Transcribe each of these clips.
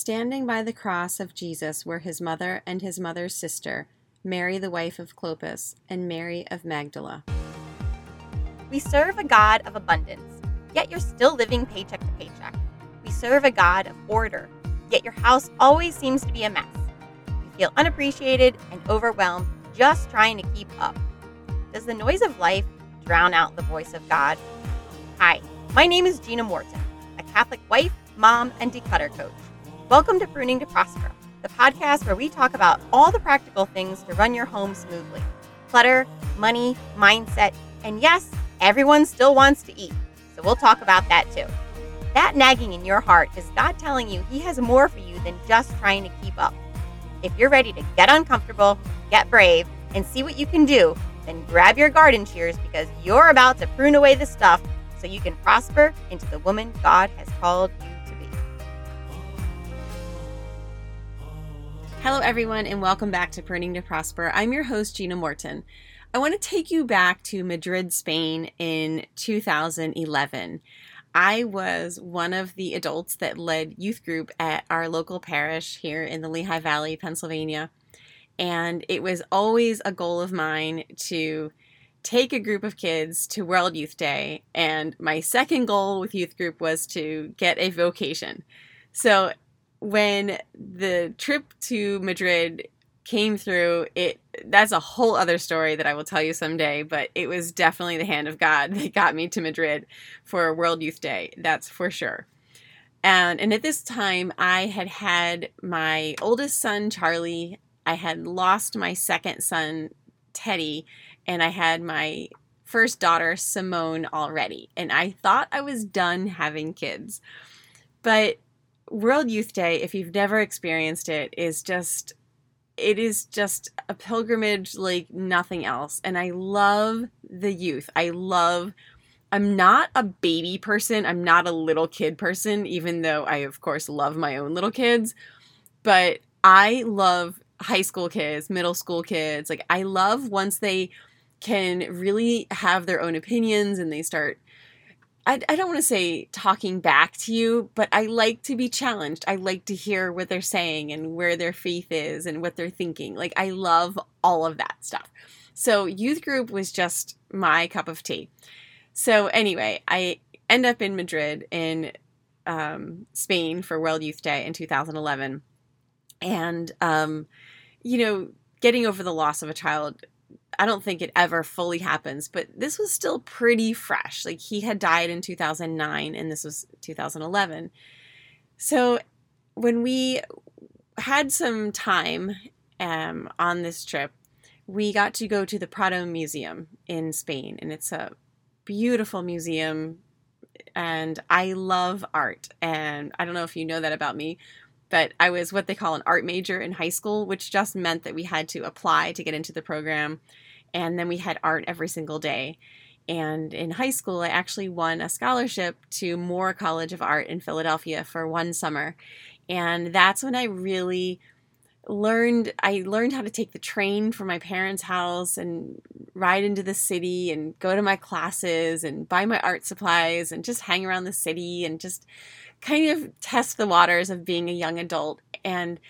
Standing by the cross of Jesus were his mother and his mother's sister, Mary, the wife of Clopas, and Mary of Magdala. We serve a God of abundance, yet you're still living paycheck to paycheck. We serve a God of order, yet your house always seems to be a mess. You feel unappreciated and overwhelmed just trying to keep up. Does the noise of life drown out the voice of God? Hi, my name is Gina Morton, a Catholic wife, mom, and declutter coach. Welcome to Pruning to Prosper, the podcast where we talk about all the practical things to run your home smoothly clutter, money, mindset, and yes, everyone still wants to eat. So we'll talk about that too. That nagging in your heart is God telling you He has more for you than just trying to keep up. If you're ready to get uncomfortable, get brave, and see what you can do, then grab your garden shears because you're about to prune away the stuff so you can prosper into the woman God has called you Hello, everyone, and welcome back to Pruning to Prosper. I'm your host, Gina Morton. I want to take you back to Madrid, Spain in 2011. I was one of the adults that led youth group at our local parish here in the Lehigh Valley, Pennsylvania. And it was always a goal of mine to take a group of kids to World Youth Day. And my second goal with youth group was to get a vocation. So when the trip to Madrid came through, it that's a whole other story that I will tell you someday, but it was definitely the hand of God that got me to Madrid for World Youth Day. That's for sure. And and at this time I had had my oldest son Charlie, I had lost my second son Teddy, and I had my first daughter Simone already. And I thought I was done having kids. But World Youth Day, if you've never experienced it, is just it is just a pilgrimage like nothing else. And I love the youth. I love I'm not a baby person. I'm not a little kid person, even though I of course love my own little kids. But I love high school kids, middle school kids. Like I love once they can really have their own opinions and they start I, I don't want to say talking back to you, but I like to be challenged. I like to hear what they're saying and where their faith is and what they're thinking. Like, I love all of that stuff. So, youth group was just my cup of tea. So, anyway, I end up in Madrid in um, Spain for World Youth Day in 2011. And, um, you know, getting over the loss of a child I don't think it ever fully happens, but this was still pretty fresh. Like he had died in 2009 and this was 2011. So when we had some time um, on this trip, we got to go to the Prado Museum in Spain, and it's a beautiful museum. And I love art. And I don't know if you know that about me, but I was what they call an art major in high school, which just meant that we had to apply to get into the program and then we had art every single day. And in high school, I actually won a scholarship to Moore College of Art in Philadelphia for one summer. And that's when I really learned I learned how to take the train from my parents' house and ride into the city and go to my classes and buy my art supplies and just hang around the city and just kind of test the waters of being a young adult and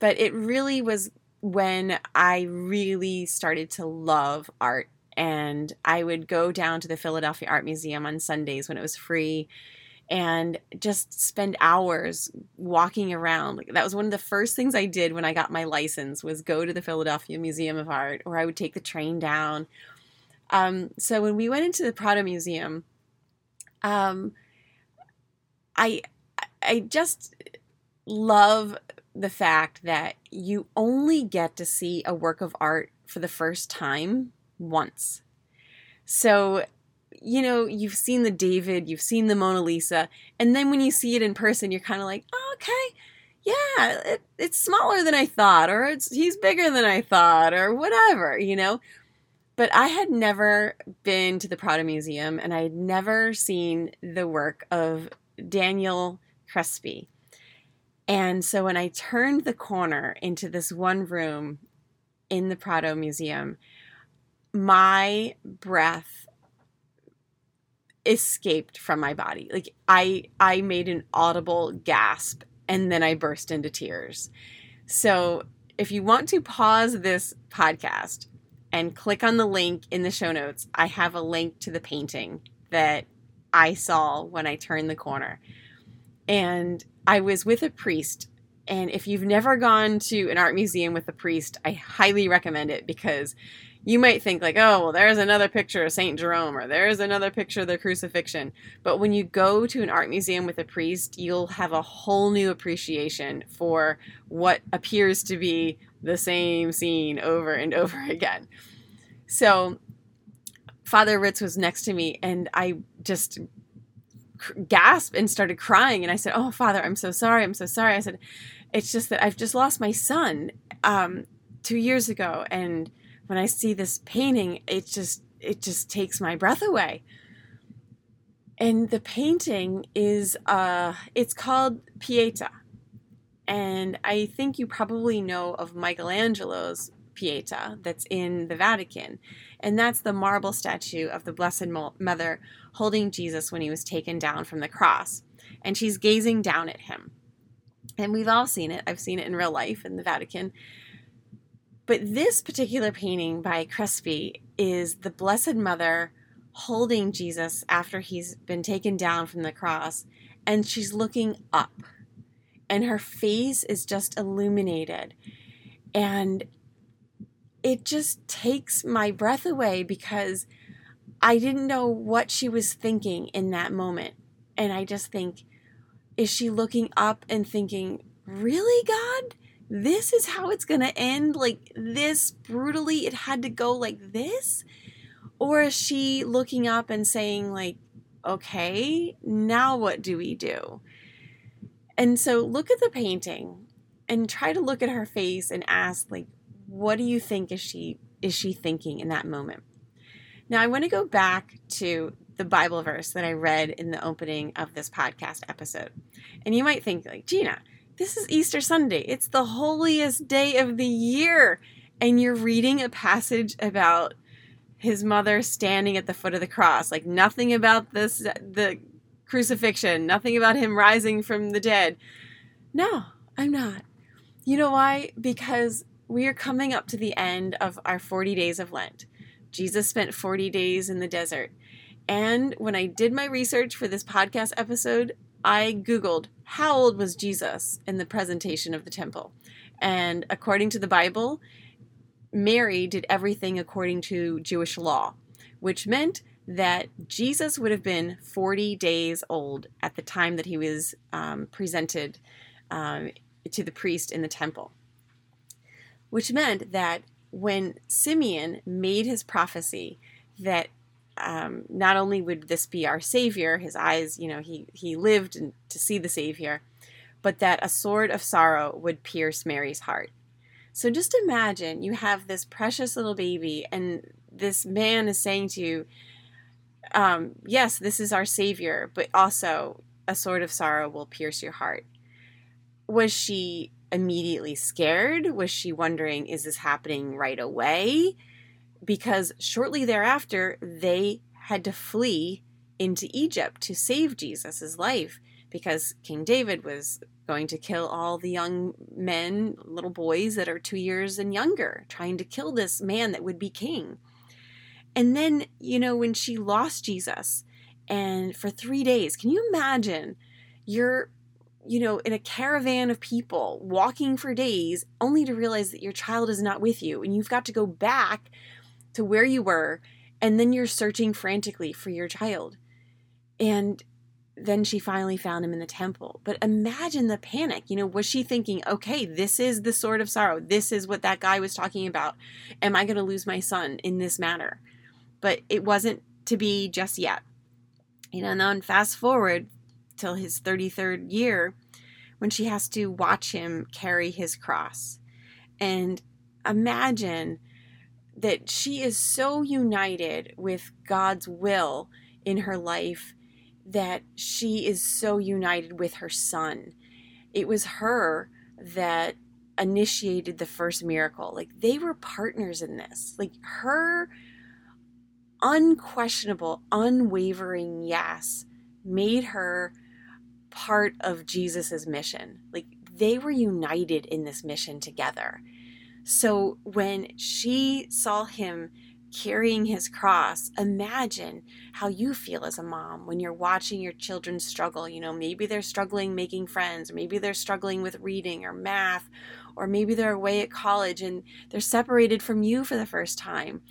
but it really was when I really started to love art. And I would go down to the Philadelphia Art Museum on Sundays when it was free and just spend hours walking around. That was one of the first things I did when I got my license was go to the Philadelphia Museum of Art or I would take the train down. Um, so when we went into the Prado Museum, um, I I just love the fact that you only get to see a work of art for the first time once. So, you know, you've seen the David, you've seen the Mona Lisa, and then when you see it in person, you're kind of like, oh, okay, yeah, it, it's smaller than I thought, or it's he's bigger than I thought, or whatever, you know. But I had never been to the Prado Museum, and I had never seen the work of Daniel Crespi. And so when I turned the corner into this one room in the Prado Museum, my breath escaped from my body. Like I I made an audible gasp and then I burst into tears. So if you want to pause this podcast and click on the link in the show notes, I have a link to the painting that I saw when I turned the corner. And I was with a priest. And if you've never gone to an art museum with a priest, I highly recommend it because you might think like, oh, well, there's another picture of St. Jerome or there's another picture of the crucifixion. But when you go to an art museum with a priest, you'll have a whole new appreciation for what appears to be the same scene over and over again. So Father Ritz was next to me and I just gasped and started crying. And I said, Oh, Father, I'm so sorry. I'm so sorry. I said, It's just that I've just lost my son um, two years ago. And when I see this painting, it just it just takes my breath away. And the painting is uh it's called Pieta. And I think you probably know of Michelangelo's Pieta that's in the Vatican. And that's the marble statue of the Blessed Mother holding Jesus when he was taken down from the cross. And she's gazing down at him. And we've all seen it. I've seen it in real life in the Vatican. But this particular painting by Crespi is the Blessed Mother holding Jesus after he's been taken down from the cross, and she's looking up, and her face is just illuminated. And it just takes my breath away because I didn't know what she was thinking in that moment. And I just think, is she looking up and thinking, really, God? this is how it's going to end like this brutally it had to go like this or is she looking up and saying like okay now what do we do and so look at the painting and try to look at her face and ask like what do you think is she is she thinking in that moment now i want to go back to the bible verse that i read in the opening of this podcast episode and you might think like gina this is Easter Sunday. It's the holiest day of the year. And you're reading a passage about his mother standing at the foot of the cross. Like nothing about this, the crucifixion, nothing about him rising from the dead. No, I'm not. You know why? Because we are coming up to the end of our 40 days of Lent. Jesus spent 40 days in the desert. And when I did my research for this podcast episode, I Googled how old was Jesus in the presentation of the temple. And according to the Bible, Mary did everything according to Jewish law, which meant that Jesus would have been 40 days old at the time that he was um, presented um, to the priest in the temple. Which meant that when Simeon made his prophecy that um, not only would this be our savior, his eyes, you know, he he lived to see the savior, but that a sword of sorrow would pierce Mary's heart. So just imagine you have this precious little baby, and this man is saying to you, um, "Yes, this is our savior, but also a sword of sorrow will pierce your heart." Was she immediately scared? Was she wondering, "Is this happening right away?" because shortly thereafter they had to flee into Egypt to save Jesus' life because King David was going to kill all the young men, little boys that are two years and younger, trying to kill this man that would be king. And then, you know, when she lost Jesus and for three days, can you imagine you're, you know, in a caravan of people walking for days only to realize that your child is not with you and you've got to go back to where you were, and then you're searching frantically for your child. And then she finally found him in the temple. But imagine the panic. You know, was she thinking, okay, this is the sword of sorrow. This is what that guy was talking about. Am I going to lose my son in this manner? But it wasn't to be just yet. You know, and then fast forward till his 33rd year when she has to watch him carry his cross. And imagine that she is so united with God's will in her life that she is so united with her son. It was her that initiated the first miracle. Like they were partners in this. Like her unquestionable, unwavering yes made her part of Jesus's mission. Like they were united in this mission together. So when she saw him carrying his cross, imagine how you feel as a mom when you're watching your children struggle. You know, maybe they're struggling making friends, maybe they're struggling with reading or math, or maybe they're away at college and they're separated from you for the first time,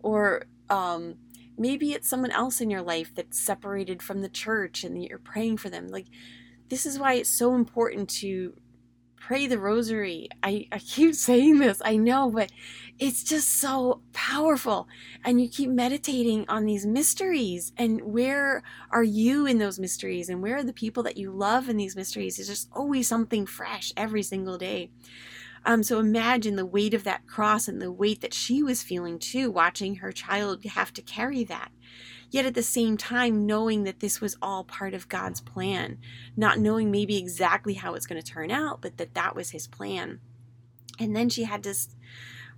or um, maybe it's someone else in your life that's separated from the church and you're praying for them. Like, this is why it's so important to pray the rosary. I, I keep saying this, I know, but it's just so powerful. And you keep meditating on these mysteries. And where are you in those mysteries? And where are the people that you love in these mysteries? It's just always something fresh every single day. Um, so imagine the weight of that cross and the weight that she was feeling too, watching her child have to carry that. Yet at the same time, knowing that this was all part of God's plan, not knowing maybe exactly how it's going to turn out, but that that was his plan. And then she had to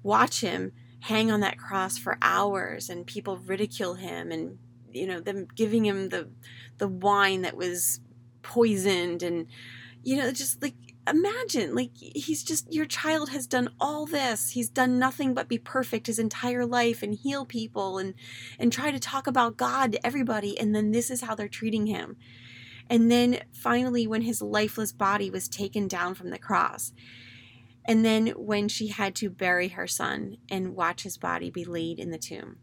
watch him hang on that cross for hours and people ridicule him and you know them giving him the the wine that was poisoned and you know just like imagine like he's just your child has done all this. He's done nothing but be perfect his entire life and heal people and and try to talk about god to everybody and then this is how they're treating him. And then finally when his lifeless body was taken down from the cross and then when she had to bury her son and watch his body be laid in the tomb.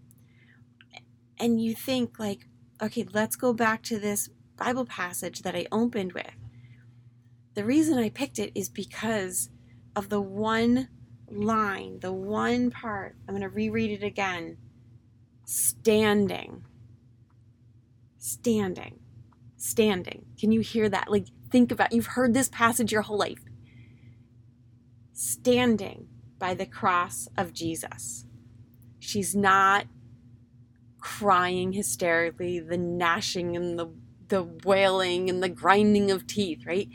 And you think like okay let's go back to this bible passage that i opened with the reason I picked it is because of the one line, the one part. I'm going to reread it again. Standing. Standing. Standing. Can you hear that? Like, think about you've heard this passage your whole life. Standing by the cross of Jesus. She's not crying hysterically, the gnashing and the the wailing and the grinding of teeth, right?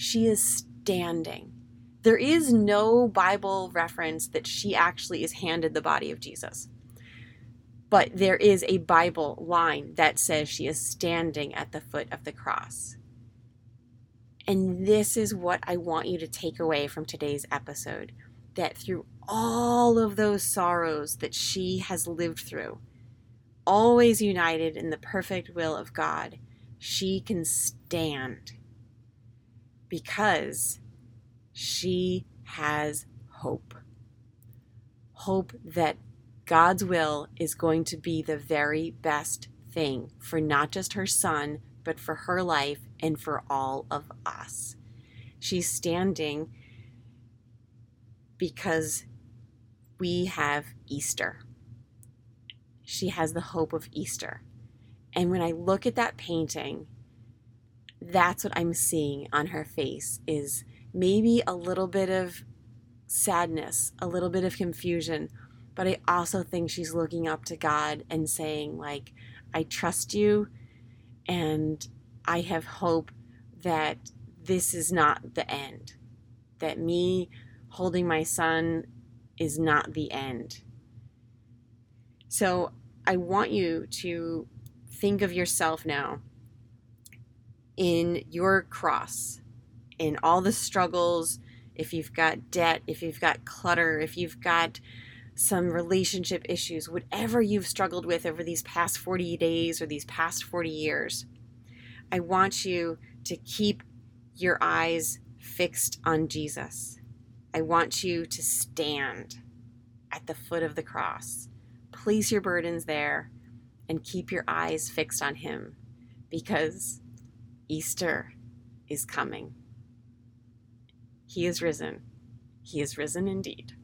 She is standing. There is no Bible reference that she actually is handed the body of Jesus. But there is a Bible line that says she is standing at the foot of the cross. And this is what I want you to take away from today's episode that through all of those sorrows that she has lived through, always united in the perfect will of God, she can stand because she has hope. Hope that God's will is going to be the very best thing for not just her son, but for her life and for all of us. She's standing because we have Easter. She has the hope of Easter. And when I look at that painting that's what I'm seeing on her face is maybe a little bit of sadness, a little bit of confusion, but I also think she's looking up to God and saying like I trust you and I have hope that this is not the end. That me holding my son is not the end. So I want you to think of yourself now in your cross, in all the struggles, if you've got debt, if you've got clutter, if you've got some relationship issues, whatever you've struggled with over these past 40 days or these past 40 years, I want you to keep your eyes fixed on Jesus. I want you to stand at the foot of the cross. Place your burdens there and keep your eyes fixed on Him because Easter is coming. He is risen. He is risen indeed.